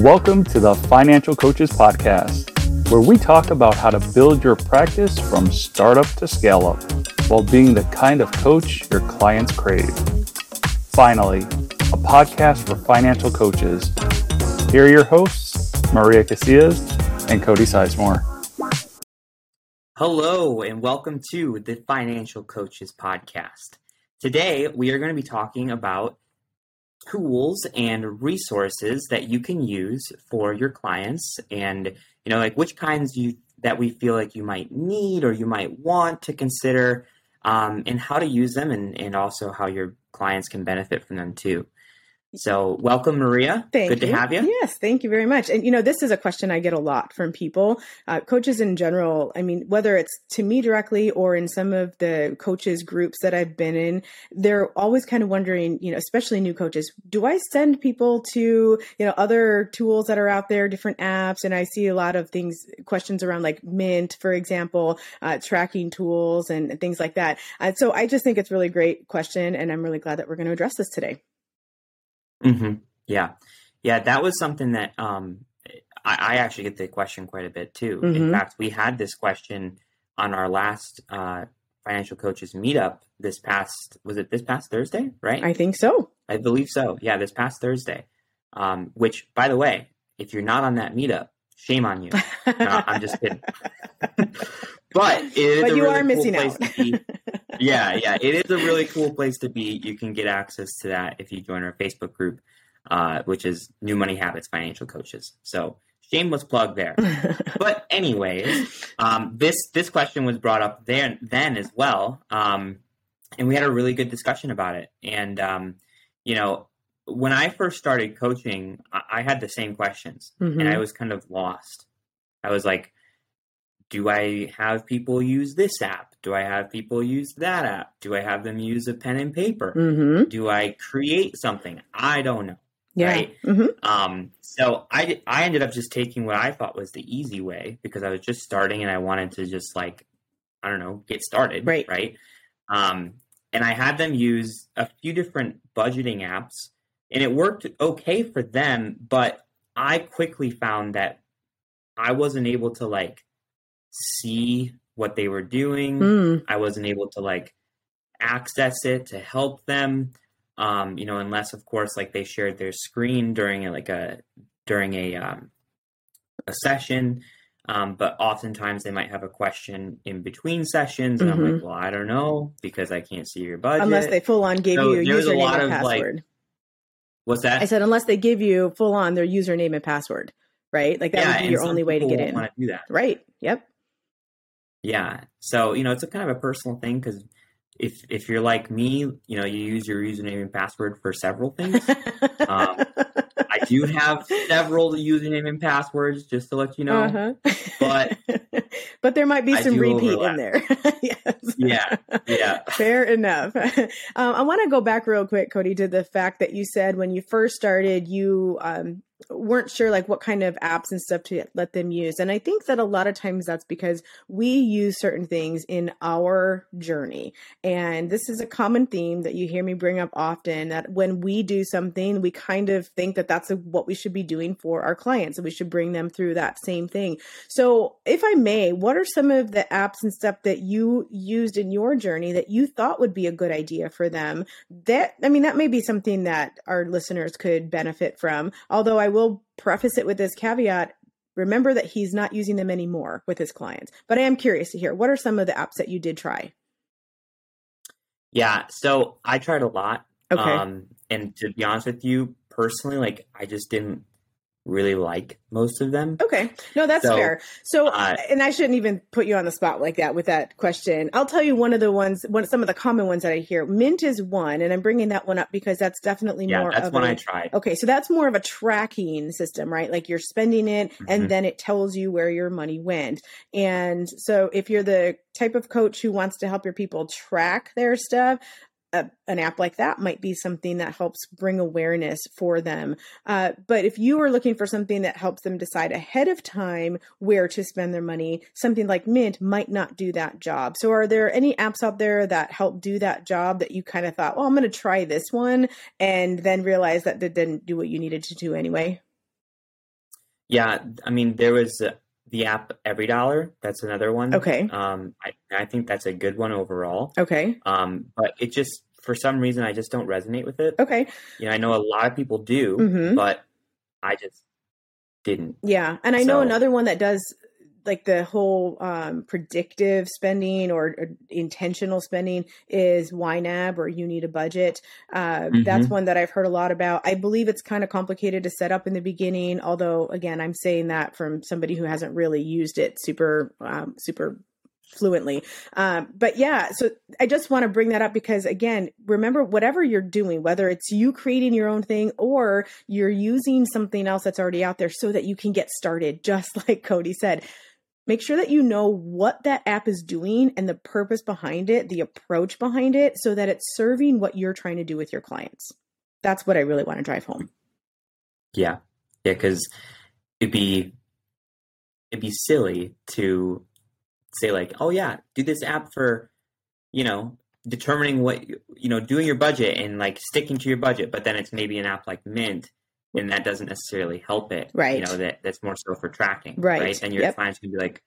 Welcome to the Financial Coaches Podcast, where we talk about how to build your practice from startup to scale up while being the kind of coach your clients crave. Finally, a podcast for financial coaches. Here are your hosts, Maria Casillas and Cody Sizemore. Hello, and welcome to the Financial Coaches Podcast. Today, we are going to be talking about tools and resources that you can use for your clients and you know like which kinds you that we feel like you might need or you might want to consider um, and how to use them and, and also how your clients can benefit from them too so, welcome, Maria. Thank Good you. to have you. Yes, thank you very much. And you know, this is a question I get a lot from people, uh, coaches in general. I mean, whether it's to me directly or in some of the coaches groups that I've been in, they're always kind of wondering, you know, especially new coaches, do I send people to you know other tools that are out there, different apps? And I see a lot of things, questions around like Mint, for example, uh, tracking tools and things like that. Uh, so I just think it's really great question, and I'm really glad that we're going to address this today. Mm-hmm. Yeah, yeah, that was something that um, I, I, actually get the question quite a bit too. Mm-hmm. In fact, we had this question on our last uh, financial coaches meetup this past was it this past Thursday, right? I think so. I believe so. Yeah, this past Thursday. Um, which, by the way, if you're not on that meetup, shame on you. no, I'm just kidding. but it is but you really are missing out. yeah, yeah, it is a really cool place to be. You can get access to that if you join our Facebook group, uh, which is New Money Habits Financial Coaches. So shameless plug there. but anyways, um, this this question was brought up there then as well, um, and we had a really good discussion about it. And um, you know, when I first started coaching, I, I had the same questions, mm-hmm. and I was kind of lost. I was like, do I have people use this app? Do I have people use that app? Do I have them use a pen and paper? Mm-hmm. Do I create something? I don't know. Yeah. Right. Mm-hmm. Um, so I, I ended up just taking what I thought was the easy way because I was just starting and I wanted to just like, I don't know, get started. Right. Right. Um, and I had them use a few different budgeting apps and it worked okay for them. But I quickly found that I wasn't able to like see what they were doing. Mm. I wasn't able to like access it to help them. Um, you know, unless of course like they shared their screen during a, like a during a um, a session. Um, but oftentimes they might have a question in between sessions, and mm-hmm. I'm like, mm-hmm. well, I don't know because I can't see your budget. Unless they full on gave so you a username a and password. Like, what's that? I said unless they give you full on their username and password, right? Like that yeah, would be your only way to get in. Do that, right? Yep. Yeah. So, you know, it's a kind of a personal thing because if if you're like me, you know, you use your username and password for several things. um, I do have several username and passwords, just to let you know. Uh-huh. But but there might be some repeat overlap. in there. yes. Yeah. Yeah. Fair enough. Um, I want to go back real quick, Cody, to the fact that you said when you first started, you um, weren't sure like what kind of apps and stuff to let them use. And I think that a lot of times that's because we use certain things in our journey. And this is a common theme that you hear me bring up often that when we do something, we kind of think that that's a, what we should be doing for our clients and we should bring them through that same thing. So, if I may, what are some of the apps and stuff that you used in your journey that you thought would be a good idea for them? That I mean, that may be something that our listeners could benefit from. Although I will preface it with this caveat remember that he's not using them anymore with his clients. But I am curious to hear what are some of the apps that you did try? Yeah, so I tried a lot. Okay. Um, and to be honest with you, personally, like I just didn't really like most of them. Okay. No, that's so, fair. So, uh, and I shouldn't even put you on the spot like that with that question. I'll tell you one of the ones, one some of the common ones that I hear. Mint is one, and I'm bringing that one up because that's definitely yeah, more. that's of one a, I tried. Okay, so that's more of a tracking system, right? Like you're spending it, mm-hmm. and then it tells you where your money went. And so, if you're the type of coach who wants to help your people track their stuff, a, an app like that might be something that helps bring awareness for them. Uh, but if you are looking for something that helps them decide ahead of time where to spend their money, something like Mint might not do that job. So, are there any apps out there that help do that job that you kind of thought, well, I'm going to try this one, and then realize that it didn't do what you needed to do anyway? Yeah, I mean, there was the app Every Dollar. That's another one. Okay. Um, I, I think that's a good one overall. Okay. Um, but it just for some reason I just don't resonate with it. Okay. You know, I know a lot of people do, Mhm. but I just didn't. Yeah, and I know another one that does like the whole um, predictive spending or, or intentional spending is YNAB or you need a budget. Uh, That's Mhm. one that I've heard a lot about. I believe it's kind of complicated to set up in the beginning, although again, I'm saying that from somebody who hasn't really used it super um, super fluently. Um, but yeah, so I just want to bring that up because again, remember whatever you're doing, whether it's you creating your own thing or you're using something else that's already out there so that you can get started, just like Cody said. Make sure that you know what that app is doing and the purpose behind it, the approach behind it, so that it's serving what you're trying to do with your clients. That's what I really want to drive home. Yeah, yeah, because it'd be it'd be silly to say like, oh yeah, do this app for you know determining what you you know doing your budget and like sticking to your budget, but then it's maybe an app like Mint. And that doesn't necessarily help it, Right. You know that that's more so for tracking, Right. And your Yep. clients can be like,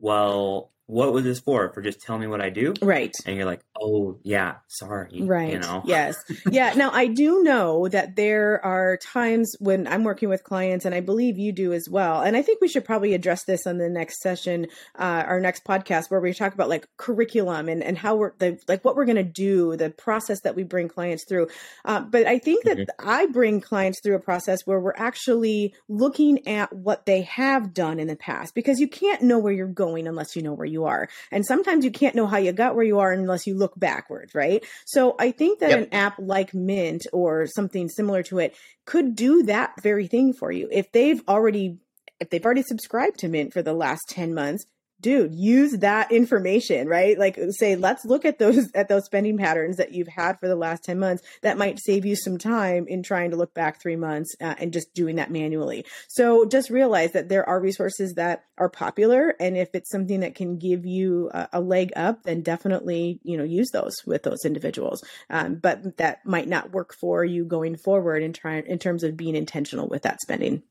"Well, what was this for? For just tell me what I do?" Right. And you're like, "Oh yeah, sorry." Right. You know. Yes. Yeah. Now, I do know that there are times when I'm working with clients, and I believe you do as well. And I think we should probably address this on the next session, uh, our next podcast, where we talk about like curriculum and, and how we're the, like what we're going to do, the process that we bring clients through. Uh, but I think that Mhm. I bring clients through a process where we're actually looking at what they have done in the past because you can't know where you're going unless you know where you are. And sometimes you can't know how you got where you are unless you look backwards, right? So I think that Yep. an app like Mint or something similar to it could do that very thing for you. If they've already if they've already subscribed to Mint for the last 10 months, dude, use that information, right? Like say let's look at those at those spending patterns that you've had for the last 10 months. That might save you some time in trying to look back 3 months uh, and just doing that manually. So just realize that there are resources that are popular and if it's something that can give you a, a leg up then definitely you know use those with those individuals um, but that might not work for you going forward in trying in terms of being intentional with that spending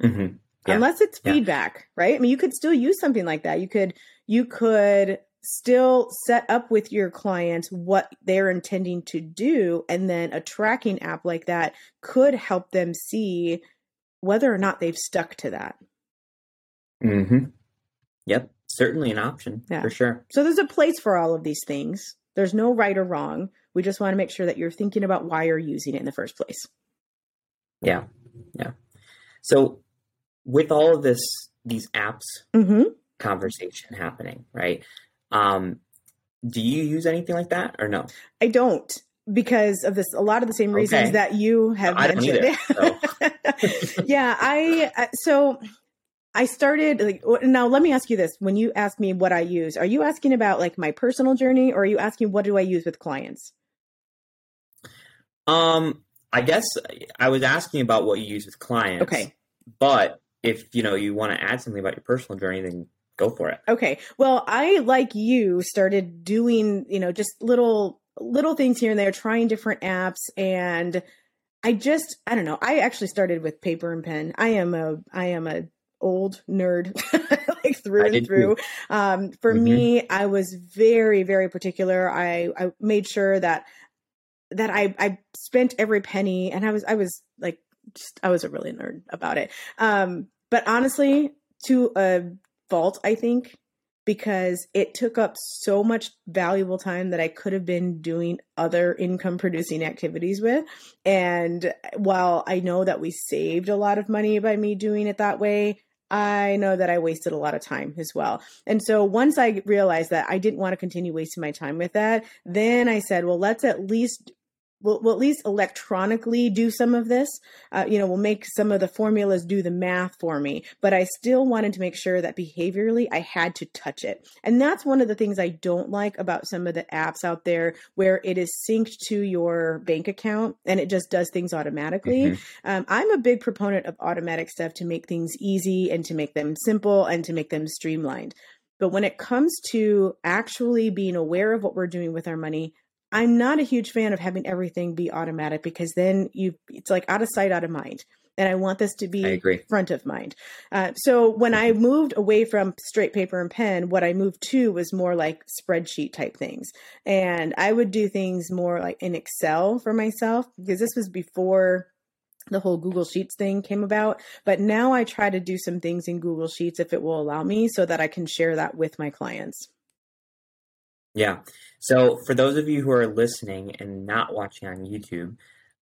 hmm Yeah. unless it's Yeah. feedback right i mean you could still use something like that you could you could still set up with your clients what they're intending to do and then a tracking app like that could help them see whether or not they've stuck to that hmm Yep. Certainly an option Yeah. for sure. So there's a place for all of these things. There's no right or wrong. We just want to make sure that you're thinking about why you're using it in the first place. Yeah. Yeah. So with all of this, these apps Mm-hmm. conversation happening, right? Um, do you use anything like that or no? I don't because of this. A lot of the same reasons Okay. that you have I don't mentioned. either, yeah, I uh, so I started like now. Let me ask you this: When you ask me what I use, are you asking about like my personal journey, or are you asking what do I use with clients? Um, I guess I was asking about what you use with clients. Okay. But if you know you want to add something about your personal journey, then go for it. Okay. Well, I like you started doing, you know, just little little things here and there, trying different apps and I just I don't know. I actually started with paper and pen. I am a I am a old nerd like through and through. too. Um for Mhm. me, I was very very particular. I I made sure that that I I spent every penny and I was I was like just I was a really nerd about it. Um but honestly, to a fault, I think, because it took up so much valuable time that I could have been doing other income producing activities with. And while I know that we saved a lot of money by me doing it that way, I know that I wasted a lot of time as well. And so once I realized that I didn't want to continue wasting my time with that, then I said, well, let's at least we'll, we'll at least electronically do some of this. Uh, you know, we'll make some of the formulas do the math for me, but I still wanted to make sure that behaviorally I had to touch it. And that's one of the things I don't like about some of the apps out there where it is synced to your bank account and it just does things automatically. Mhm. Um, I'm a big proponent of automatic stuff to make things easy and to make them simple and to make them streamlined. But when it comes to actually being aware of what we're doing with our money, I'm not a huge fan of having everything be automatic because then you it's like out of sight, out of mind. and I want this to be front of mind. Uh, so when I moved away from straight paper and pen, what I moved to was more like spreadsheet type things. And I would do things more like in Excel for myself because this was before the whole Google Sheets thing came about. But now I try to do some things in Google Sheets if it will allow me so that I can share that with my clients. Yeah. So for those of you who are listening and not watching on YouTube,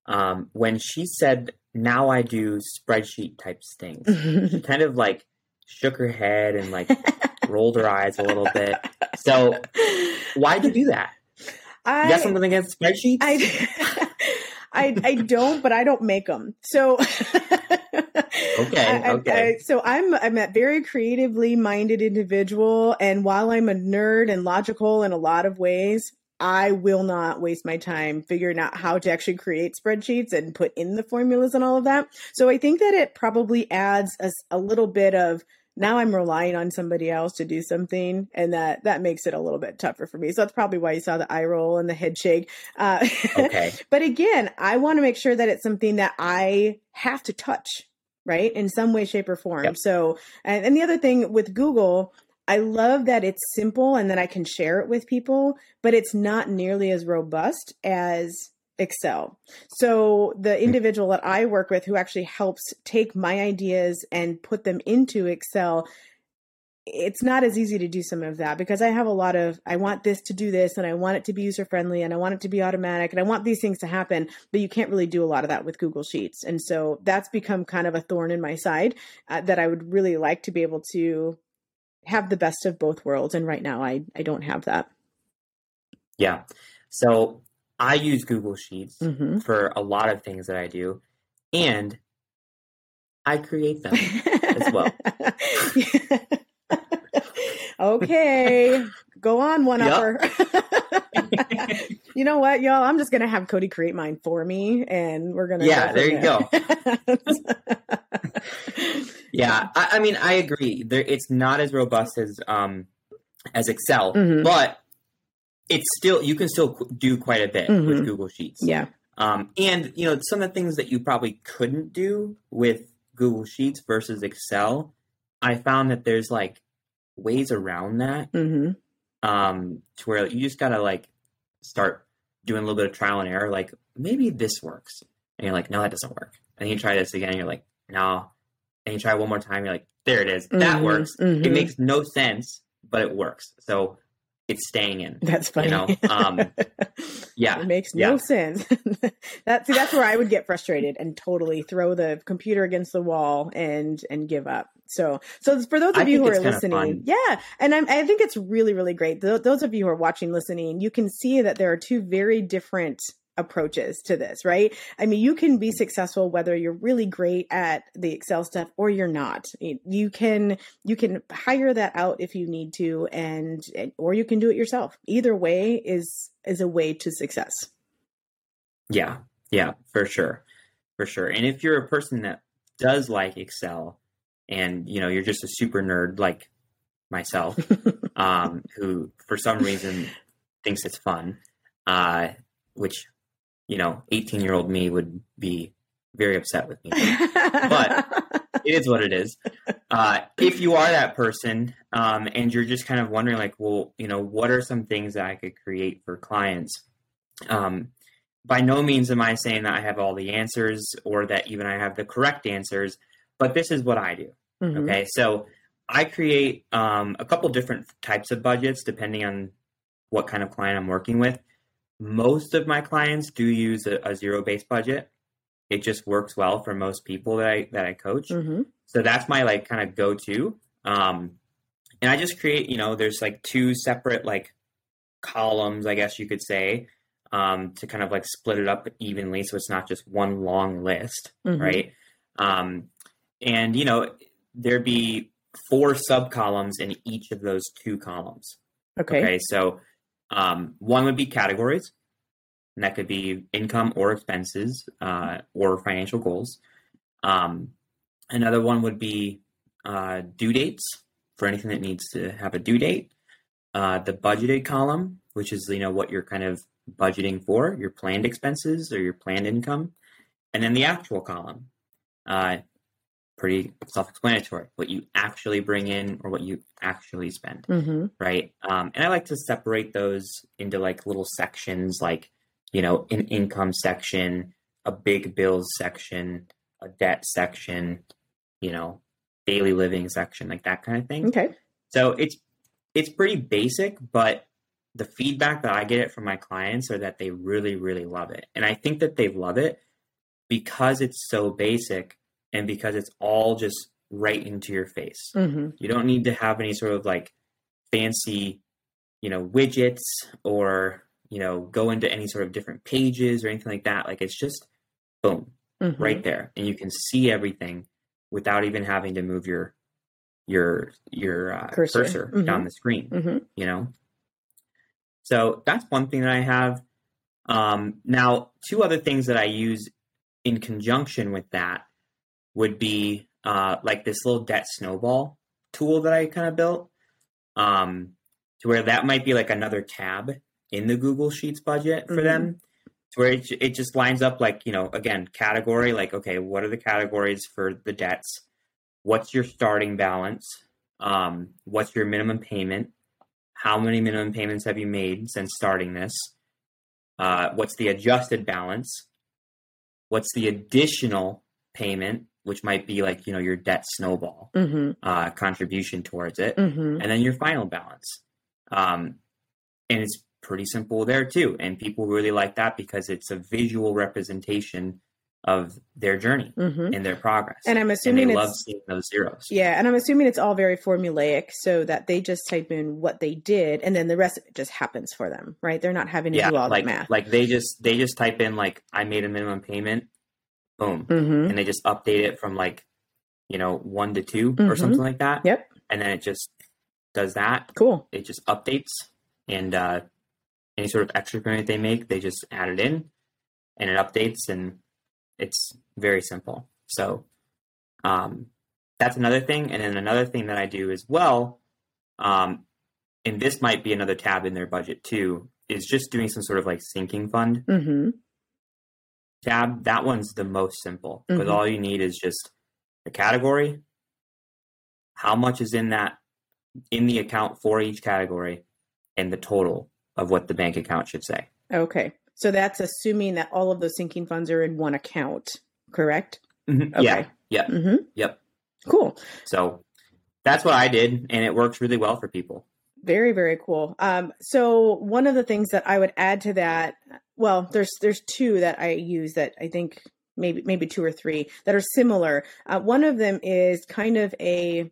um, when she said, "Now I do spreadsheet types things," she kind of like shook her head and like rolled her eyes a little bit. So why'd you do that? I, You got something against spreadsheets? I, I, I don't, but I don't make them. So, Okay, okay. so I'm I'm a very creatively minded individual, and while I'm a nerd and logical in a lot of ways, I will not waste my time figuring out how to actually create spreadsheets and put in the formulas and all of that. So I think that it probably adds a, a little bit of now I'm relying on somebody else to do something, and that that makes it a little bit tougher for me. So that's probably why you saw the eye roll and the head shake. Uh, Okay. but again, I want to make sure that it's something that I have to touch, right, in some way, shape, or form. Yep. So, and, and the other thing with Google. I love that it's simple and that I can share it with people, but it's not nearly as robust as Excel. So the hmm. individual that I work with who actually helps take my ideas and put them into Excel, it's not as easy to do some of that because I have a lot of I want this to do this and I want it to be user friendly and I want it to be automatic and I want these things to happen, but you can't really do a lot of that with Google Sheets. And so that's become kind of a thorn in my side uh, that I would really like to be able to have the best of both worlds and right now I I don't have that. Yeah. So I use Google Sheets Mhm. for a lot of things that I do, and I create them. As well. okay, go on, one upper. you know what, y'all? I'm just gonna have Cody create mine for me, and we're gonna. Yeah, there you go. Yeah, I, I mean, I agree. There, it's not as robust as um as Excel, Mhm. but it's still you can still do quite a bit Mhm. with Google Sheets. yeah. Um, and you know, some of the things that you probably couldn't do with Google Sheets versus Excel, I found that there's like ways around that. hmm Um, to where you just gotta like start doing a little bit of trial and error. Like maybe this works, and you're like, no, that doesn't work. And you try this again, and you're like, no. And you try one more time, you're like, there it is, that Mhm, works. mhm. It makes no sense, but it works. So it's staying in. That's funny. You know, um, yeah, it makes no yeah. sense. that's see, that's where I would get frustrated and totally throw the computer against the wall and and give up. So so for those I of you who are listening, yeah, and I'm, I think it's really really great. Th- those of you who are watching, listening, you can see that there are two very different approaches to this, right? I mean, you can be successful whether you're really great at the Excel stuff or you're not. You can you can hire that out if you need to and and- or you can do it yourself. Either way is is a way to success. Yeah, yeah, for sure, for sure. And if you're a person that does like Excel, and you know you're just a super nerd like myself, um, who for some reason thinks it's fun, uh, which you know, 18 year old me would be very upset with me. but it is what it is. Uh, if you are that person um, and you're just kind of wondering, like, well, you know, what are some things that I could create for clients? Um, by no means am I saying that I have all the answers or that even I have the correct answers, but this is what I do. Mm-hmm. Okay, so I create um, a couple different types of budgets depending on what kind of client I'm working with. Most of my clients do use a, a zero based budget. It just works well for most people that I that I coach. Mm-hmm. So that's my like kind of go to. Um, and I just create, you know, there's like two separate like columns, I guess you could say, um, to kind of like split it up evenly, so it's not just one long list, Mhm. right? Um, and you know, there'd be four sub columns in each of those two columns. Okay. Okay, so um, one would be categories, and that could be income or expenses uh, or financial goals. Um, another one would be uh, due dates for anything that needs to have a due date. Uh, the budgeted column, which is you know what you're kind of budgeting for, your planned expenses or your planned income, and then the actual column, uh, pretty self-explanatory. What you actually bring in or what you actually spend, Mm-hmm. right? Um, and I like to separate those into like little sections, like you know, an income section, a big bills section, a debt section, you know, daily living section, like that kind of thing. Okay. So it's it's pretty basic, but the feedback that I get it from my clients are that they really, really love it. And I think that they love it because it's so basic and because it's all just right into your face. Mm-hmm. You don't need to have any sort of like fancy, you know, widgets or, you know, go into any sort of different pages or anything like that. Like it's just boom, Mm-hmm. right there. And you can see everything without even having to move your your your uh, Cursor. cursor, Mhm. down the screen Mm-hmm. you know so that's one thing that i have um, now two other things that i use in conjunction with that would be uh, like this little debt snowball tool that i kind of built um, to where that might be like another tab in the google sheets budget for them to where it, it just lines up like you know again category like okay what are the categories for the debts? What's your starting balance? Um, what's your minimum payment? How many minimum payments have you made since starting this? Uh, what's the adjusted balance? What's the additional payment which might be like you know your debt snowball Mm-hmm. uh, contribution towards it Mm-hmm. and then your final balance. Um, and it's pretty simple there too. And people really like that because it's a visual representation of their journey Mm-hmm. and their progress. And I'm and they assuming it's love seeing those zeros. Yeah, and I'm assuming it's all very formulaic so that they just type in what they did and then the rest of it just happens for them, right? They're not having to Yeah, do all like the math. like they just they just type in like I made a minimum payment, boom, mm-hmm. and they just update it from like you know one to 2 or Mhm. something like that. Yep. And then it just does that. Cool. It just updates and uh, any sort of extra payment they make, they just add it in and it updates and it's very simple. So um, that's another thing. And then another thing that I do as well, um, and this might be another tab in their budget too, is just doing some sort of like sinking fund Mm-hmm. Tab. That one's the most simple because Mhm. all you need is just the category, how much is in that in the account for each category, and the total of what the bank account should say. Okay. So that's assuming that all of those sinking funds are in one account, correct? Yeah, Okay. yeah, Mm-hmm. yep. Cool. So that's what I did, and it works really well for people. Very, very cool. Um, so one of the things that I would add to that, well, there's there's two that I use that I think maybe maybe two or three that are similar. Uh, one of them is kind of a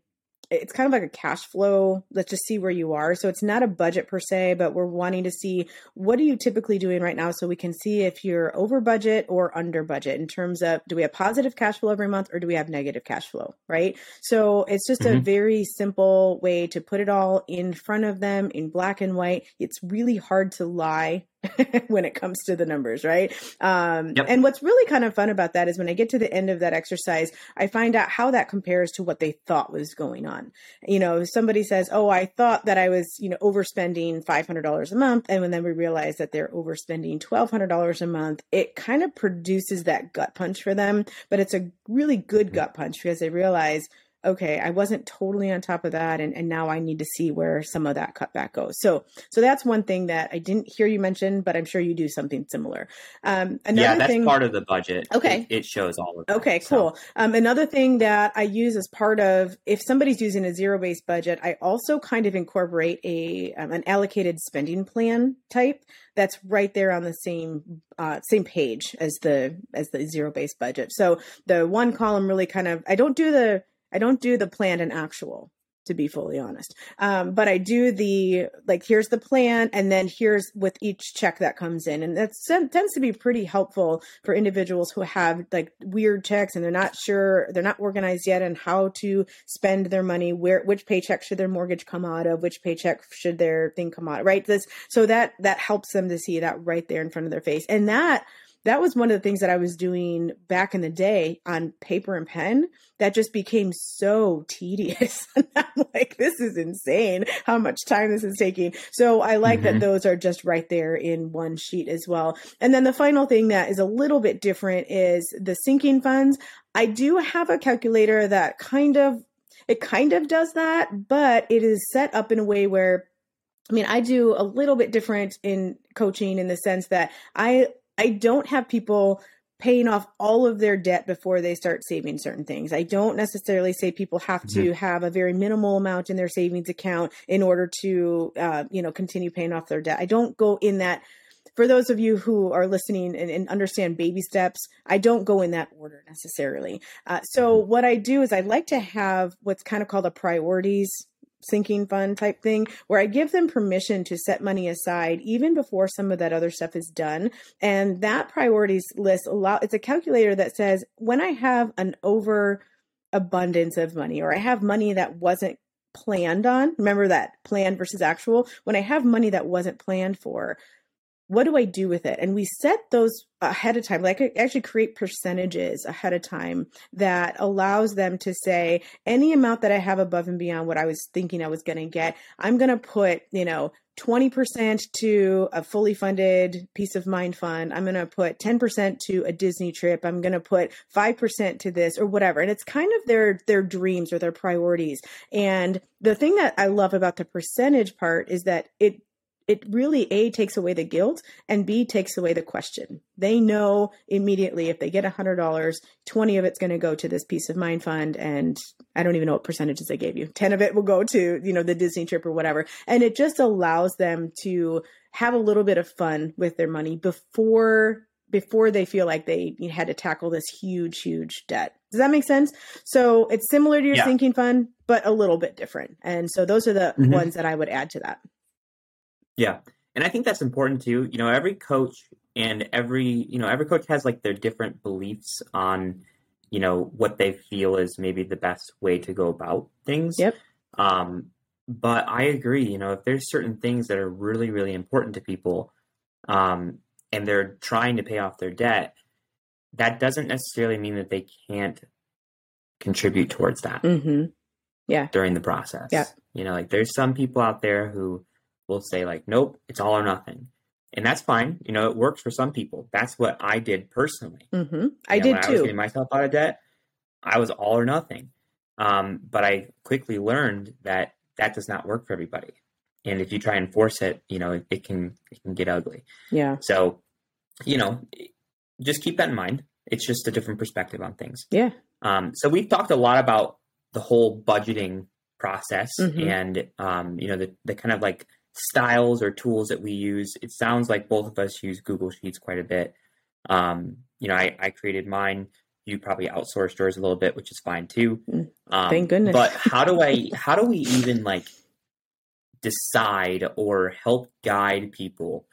it's kind of like a cash flow. Let's just see where you are. So it's not a budget per se, but we're wanting to see what are you typically doing right now so we can see if you're over budget or under budget in terms of do we have positive cash flow every month or do we have negative cash flow, right? So it's just a Mhm. very simple way to put it all in front of them in black and white. It's really hard to lie when it comes to the numbers, right? Um, Yep. And what's really kind of fun about that is when I get to the end of that exercise, I find out how that compares to what they thought was going on. You know, somebody says, "Oh, I thought that I was, you know, overspending five hundred dollars a month," and when then we realize that they're overspending twelve hundred dollars a month, it kind of produces that gut punch for them. But it's a really good gut punch because they realize okay, I wasn't totally on top of that, and, and now I need to see where some of that cutback goes. So, so that's one thing that I didn't hear you mention, but I'm sure you do something similar. Um, another yeah, that's thing, part of the budget. Okay. it, it shows all of that. Okay, So, cool. Um, another thing that I use as part of if somebody's using a zero based budget, I also kind of incorporate a um, an allocated spending plan type that's right there on the same uh, same page as the as the zero based budget. So the one column really kind of I don't do the I don't do the planned and actual to be fully honest. Um, but I do the like here's the plan, and then here's with each check that comes in, and that tends to be pretty helpful for individuals who have like weird checks and they're not sure, they're not organized yet on how to spend their money. Where which paycheck should their mortgage come out of? Which paycheck should their thing come out? Right. This so that that helps them to see that right there in front of their face, and that that was one of the things that I was doing back in the day on paper and pen that just became so tedious. I'm like, this is insane how much time this is taking. So I like mm-hmm. that those are just right there in one sheet as well. And then the final thing that is a little bit different is the sinking funds. I do have a calculator that kind of it kind of does that, but it is set up in a way where I mean, I do a little bit different in coaching in the sense that I I don't have people paying off all of their debt before they start saving certain things. I don't necessarily say people have to mm-hmm. have a very minimal amount in their savings account in order to, uh, you know, continue paying off their debt. I don't go in that. For those of you who are listening and, and understand baby steps, I don't go in that order necessarily. Uh, so mm-hmm. what I do is I like to have what's kind of called a priorities sinking fund type thing where I give them permission to set money aside even before some of that other stuff is done. And that priorities list allow it's a calculator that says when I have an over abundance of money or I have money that wasn't planned on, remember that plan versus actual, when I have money that wasn't planned for, what do I do with it? And we set those ahead of time. Like I actually create percentages ahead of time that allows them to say any amount that I have above and beyond what I was thinking I was going to get, I'm going to put, you know, 20% to a fully funded peace of mind fund. I'm going to put 10% to a Disney trip. I'm going to put 5% to this or whatever. And it's kind of their their dreams or their priorities. And the thing that I love about the percentage part is that it it really a takes away the guilt and b takes away the question. They know immediately if they get a hundred dollars 20 of it's going to go to this peace of mind fund and i don't even know what percentages they gave you. 10 of it will go to you know the disney trip or whatever. And it just allows them to have a little bit of fun with their money before before they feel like they had to tackle this huge huge debt. Does that make sense? So it's similar to your yeah. sinking fund but a little bit different. And so those are the mm-hmm. ones that i would add to that yeah. And I think that's important too. You know, every coach and every, you know, every coach has like their different beliefs on, you know, what they feel is maybe the best way to go about things. Yep. Um, but I agree, you know, if there's certain things that are really, really important to people, um, and they're trying to pay off their debt, that doesn't necessarily mean that they can't contribute towards that. Mm-hmm. Yeah. During the process. Yeah. You know, like there's some people out there who will say like, nope, it's all or nothing. And that's fine. You know, it works for some people. That's what I did personally. Mm-hmm. I know, did when too. I was getting myself out of debt. I was all or nothing. Um, but I quickly learned that that does not work for everybody. And if you try and force it, you know, it, it can it can get ugly. Yeah. So, you know, just keep that in mind. It's just a different perspective on things. Yeah. Um, so we've talked a lot about the whole budgeting process mm-hmm. and um, you know the the kind of like styles or tools that we use. It sounds like both of us use Google Sheets quite a bit. Um, you know, I, I created mine. You probably outsourced yours a little bit, which is fine too. Mm, um, Thank goodness. but how do I? How do we even like decide or help guide people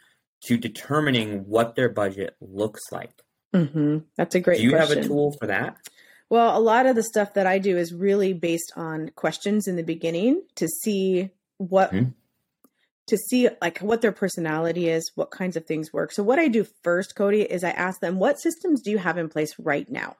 to determining what their budget looks like? Mm-hmm. That's a great. Do you question. have a tool for that? Well, a lot of the stuff that I do is really based on questions in the beginning to see what mm-hmm to see like what their personality is, what kinds of things work. So what I do first, Cody, is I ask them, what systems do you have in place right now?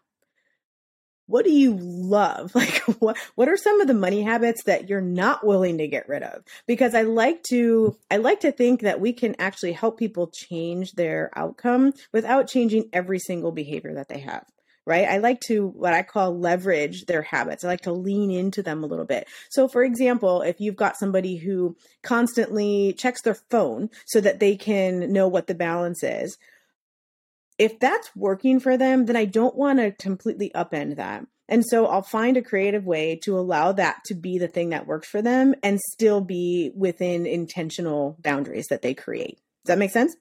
What do you love? Like what what are some of the money habits that you're not willing to get rid of? Because I like to I like to think that we can actually help people change their outcome without changing every single behavior that they have right? I like to what I call leverage their habits. I like to lean into them a little bit. So, for example, if you've got somebody who constantly checks their phone so that they can know what the balance is, if that's working for them, then I don't want to completely upend that. And so I'll find a creative way to allow that to be the thing that works for them and still be within intentional boundaries that they create. Does that make sense?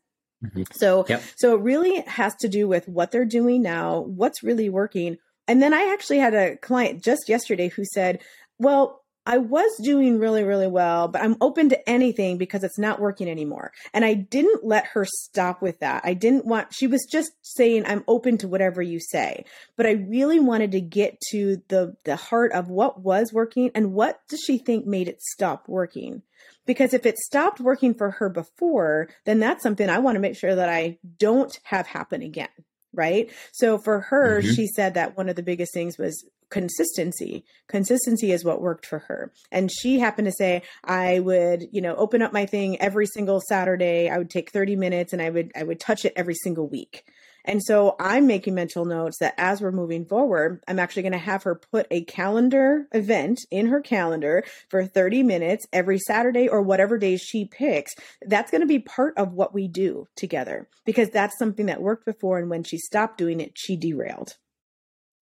Mm-hmm. So, yep. so it really has to do with what they're doing now, what's really working. And then I actually had a client just yesterday who said, well, I was doing really, really well, but I'm open to anything because it's not working anymore. And I didn't let her stop with that. I didn't want, she was just saying, I'm open to whatever you say. But I really wanted to get to the, the heart of what was working and what does she think made it stop working? Because if it stopped working for her before, then that's something I want to make sure that I don't have happen again. Right. So for her, mm-hmm. she said that one of the biggest things was consistency. Consistency is what worked for her. And she happened to say, I would, you know, open up my thing every single Saturday. I would take 30 minutes and I would, I would touch it every single week. And so I'm making mental notes that as we're moving forward, I'm actually going to have her put a calendar event in her calendar for 30 minutes every Saturday or whatever days she picks. That's going to be part of what we do together because that's something that worked before. And when she stopped doing it, she derailed.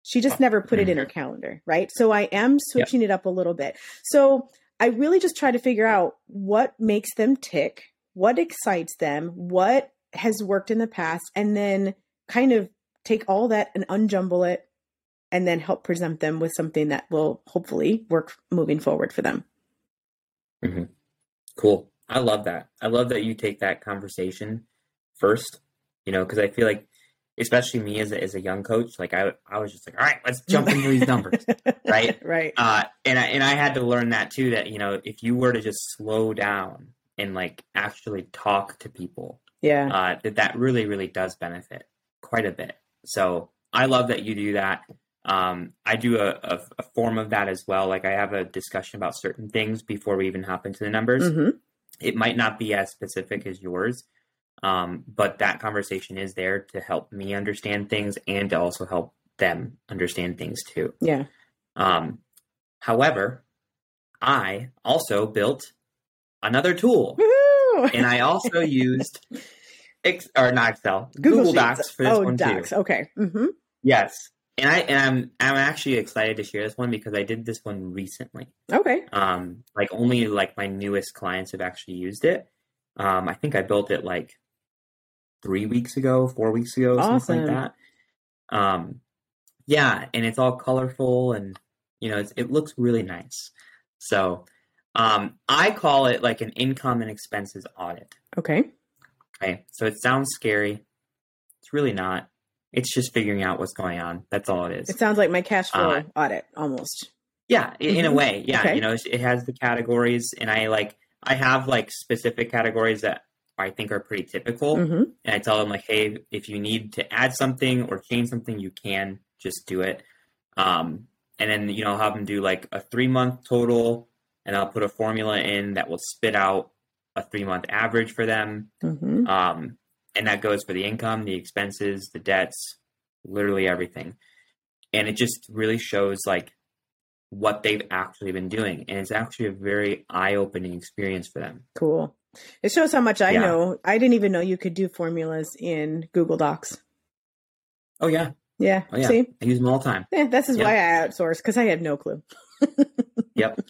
She just never put it in her mm-hmm. calendar, right? So I am switching yep. it up a little bit. So I really just try to figure out what makes them tick, what excites them, what has worked in the past, and then kind of take all that and unjumble it and then help present them with something that will hopefully work moving forward for them. Mm-hmm. Cool. I love that. I love that you take that conversation first, you know, because I feel like especially me as a, as a young coach, like I, I was just like, all right, let's jump into these numbers. right. Right. Uh, and I, and I had to learn that too, that, you know, if you were to just slow down and like actually talk to people, yeah, uh, that that really, really does benefit quite a bit. So I love that you do that. Um, I do a, a, a, form of that as well. Like I have a discussion about certain things before we even hop into the numbers. Mm-hmm. It might not be as specific as yours, um, but that conversation is there to help me understand things and to also help them understand things too. Yeah. Um, however, I also built another tool, Woo-hoo! and I also used Ex- or not Excel, Google, Google Docs for this oh, one Docs. too. Okay. Mm-hmm. Yes, and I and I'm I'm actually excited to share this one because I did this one recently. Okay. Um, like only like my newest clients have actually used it. Um, I think I built it like three weeks ago, four weeks ago, awesome. something like that. Um, yeah, and it's all colorful and you know it looks really nice. So, um, I call it like an income and expenses audit. Okay. Okay, so it sounds scary. It's really not. It's just figuring out what's going on. That's all it is. It sounds like my cash flow uh, audit almost. Yeah, mm-hmm. in a mm-hmm. way. Yeah, okay. you know, it has the categories, and I like I have like specific categories that I think are pretty typical. Mm-hmm. And I tell them like, hey, if you need to add something or change something, you can just do it. Um, and then you know, I'll have them do like a three month total, and I'll put a formula in that will spit out a three month average for them. Mm-hmm. Um, and that goes for the income, the expenses, the debts, literally everything. And it just really shows like what they've actually been doing. And it's actually a very eye opening experience for them. Cool. It shows how much I yeah. know. I didn't even know you could do formulas in Google Docs. Oh yeah. Yeah. Oh, yeah. See? I use them all the time. Yeah, this is yep. why I outsource because I had no clue. yep.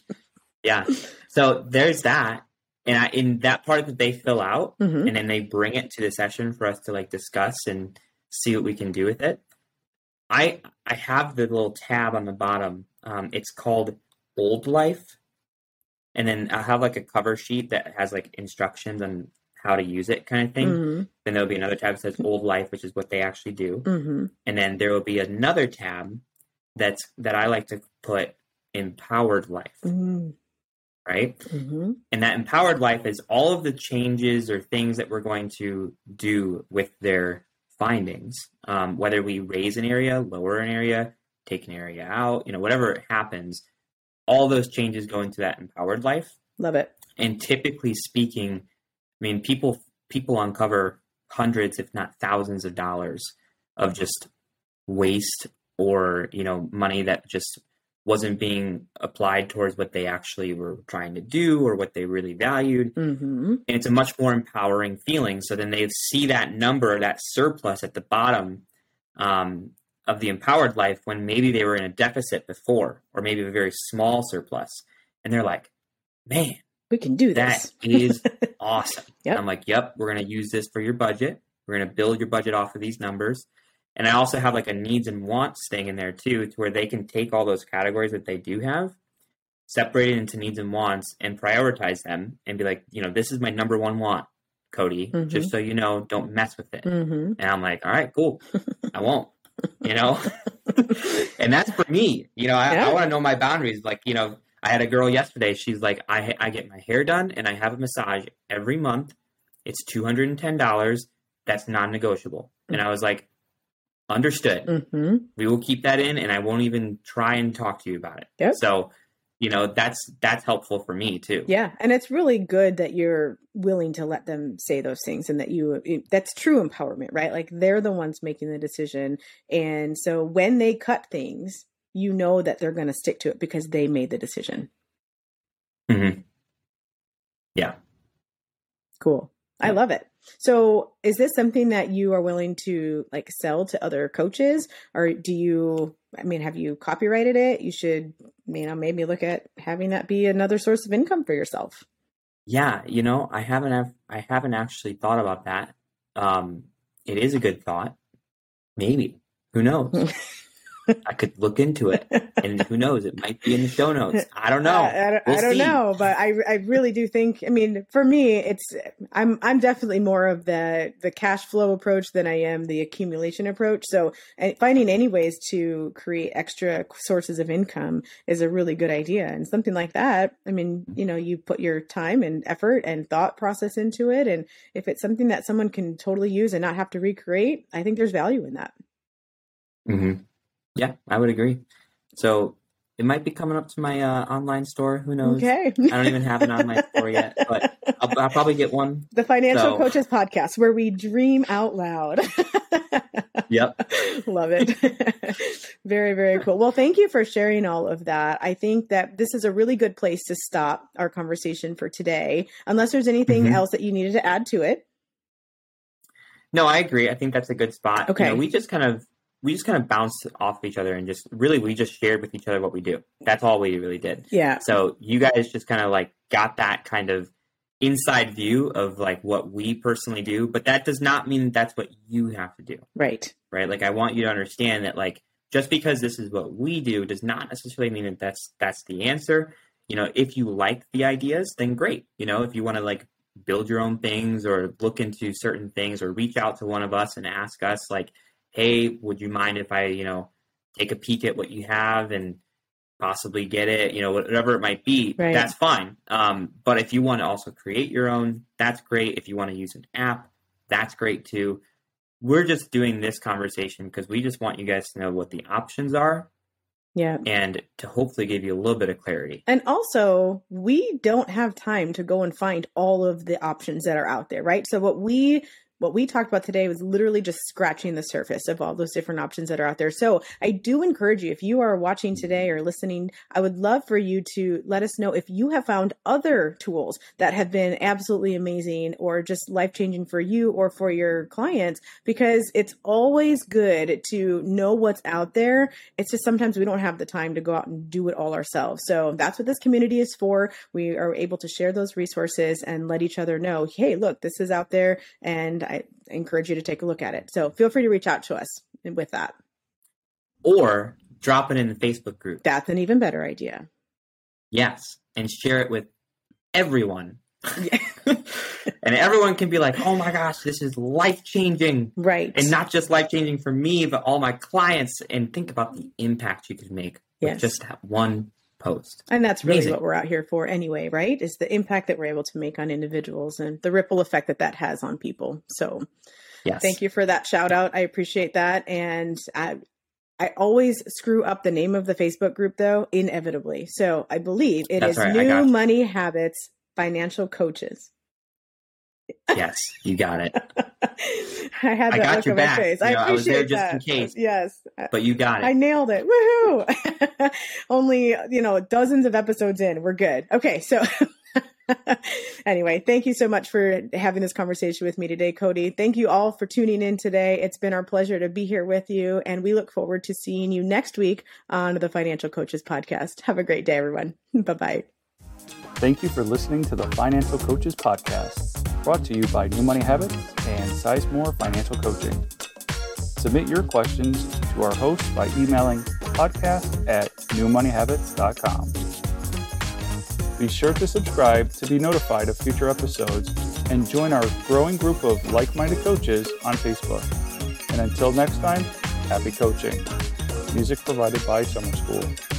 Yeah. So there's that. And I, in that part that they fill out mm-hmm. and then they bring it to the session for us to like discuss and see what we can do with it. I I have the little tab on the bottom. Um, it's called Old Life and then I'll have like a cover sheet that has like instructions on how to use it kind of thing. Mm-hmm. Then there'll be another tab that says old life, which is what they actually do. Mm-hmm. And then there will be another tab that's that I like to put empowered life. Mm-hmm. Right. Mm-hmm. And that empowered life is all of the changes or things that we're going to do with their findings. Um, whether we raise an area, lower an area, take an area out, you know, whatever happens, all those changes go into that empowered life. Love it. And typically speaking, I mean, people people uncover hundreds, if not thousands, of dollars of just waste or you know money that just wasn't being applied towards what they actually were trying to do or what they really valued. Mm-hmm. And it's a much more empowering feeling. So then they see that number, that surplus at the bottom, um, of the empowered life when maybe they were in a deficit before or maybe a very small surplus and they're like man we can do this that is awesome yep. i'm like yep we're going to use this for your budget we're going to build your budget off of these numbers and i also have like a needs and wants thing in there too to where they can take all those categories that they do have separate it into needs and wants and prioritize them and be like you know this is my number one want cody mm-hmm. just so you know don't mess with it mm-hmm. and i'm like all right cool i won't you know? and that's for me. You know, I, yeah. I want to know my boundaries. Like, you know, I had a girl yesterday. She's like, I I get my hair done and I have a massage every month. It's two hundred and ten dollars. That's non-negotiable. And I was like, understood. Mm-hmm. We will keep that in, and I won't even try and talk to you about it. Yep. So, you know, that's that's helpful for me too. Yeah, and it's really good that you're willing to let them say those things and that you that's true empowerment, right? Like they're the ones making the decision. And so when they cut things, you know that they're going to stick to it because they made the decision. hmm Yeah. Cool. I love it. So, is this something that you are willing to like sell to other coaches or do you I mean, have you copyrighted it? You should, you know, maybe look at having that be another source of income for yourself. Yeah, you know, I haven't have, I haven't actually thought about that. Um, it is a good thought. Maybe. Who knows? I could look into it, and who knows? It might be in the show notes. I don't know. I, I don't, We'll I don't know, but I I really do think. I mean, for me, it's I'm I'm definitely more of the the cash flow approach than I am the accumulation approach. So, finding any ways to create extra sources of income is a really good idea. And something like that, I mean, you know, you put your time and effort and thought process into it, and if it's something that someone can totally use and not have to recreate, I think there's value in that. hmm Yeah, I would agree. So it might be coming up to my uh, online store. Who knows? Okay. I don't even have an online store yet, but I'll, I'll probably get one. The Financial So- Coaches Podcast, where we dream out loud. Yep. Love it. very, very cool. Well, thank you for sharing all of that. I think that this is a really good place to stop our conversation for today, unless there's anything Mhm. else that you needed to add to it. No, I agree. I think that's a good spot. You Okay. know, we just kind of we just kind of bounced off of each other and just really we just shared with each other what we do. That's all we really did. Yeah. So you guys just kind of like got that kind of inside view of like what we personally do, but that does not mean that's what you have to do, Right. right? Like I want you to understand that like just because this is what we do does not necessarily mean that that's that's the answer. You know, if you like the ideas, then great. You know, if you want to like build your own things or look into certain things or reach out to one of us and ask us like, "Hey, would you mind if I, you know, take a peek at what you have and possibly get it, you know, whatever it might be, Right. that's fine. Um, but if you want to also create your own, that's great. If you want to use an app, that's great too. We're just doing this conversation because we just want you guys to know what the options are Yeah. and to hopefully give you a little bit of clarity. And also, we don't have time to go and find all of the options that are out there, right? So what we what we talked about today was literally just scratching the surface of all those different options that are out there. So I do encourage you, if you are watching today or listening, I would love for you to let us know if you have found other tools that have been absolutely amazing or just life changing for you or for your clients, because it's always good to know what's out there. It's just sometimes we don't have the time to go out and do it all ourselves. So that's what this community is for. We are able to share those resources and let each other know, hey, look, this is out there. And I encourage you to take a look at it. So feel free to reach out to us with that. Or drop it in the Facebook group. That's an even better idea. Yes. And share it with everyone. Yeah. and everyone can be like, oh my gosh, this is life changing. Right. And not just life changing for me, but all my clients. And think about the impact you could make Yes. with just that one post. And that's really Amazing. what we're out here for anyway, right? Is the impact that we're able to make on individuals and the ripple effect that that has on people. So Yes. thank you for that shout out. I appreciate that. And I, I always screw up the name of the Facebook group though, inevitably. So I believe it is That's right, New. Money Habits Financial Coaches. Yes, you got it. I had I that got look your on my back. face. You I know, I was there appreciate just in uh, case. Yes. But you got it. I nailed it. Woohoo! Only, you know, dozens of episodes in. We're good. Okay, so anyway, thank you so much for having this conversation with me today, Cody. Thank you all for tuning in today. It's been our pleasure to be here with you, and we look forward to seeing you next week on the Financial Coaches Podcast. Have a great day, everyone. Bye bye. Thank you for listening to the Financial Coaches Podcast, brought to you by New Money Habits and Sizemore Financial Coaching. Submit your questions to our host by emailing podcast at newmoneyhabits.com. Be sure to subscribe to be notified of future episodes and join our growing group of like minded coaches on Facebook. And until next time, happy coaching. Music provided by Summer School.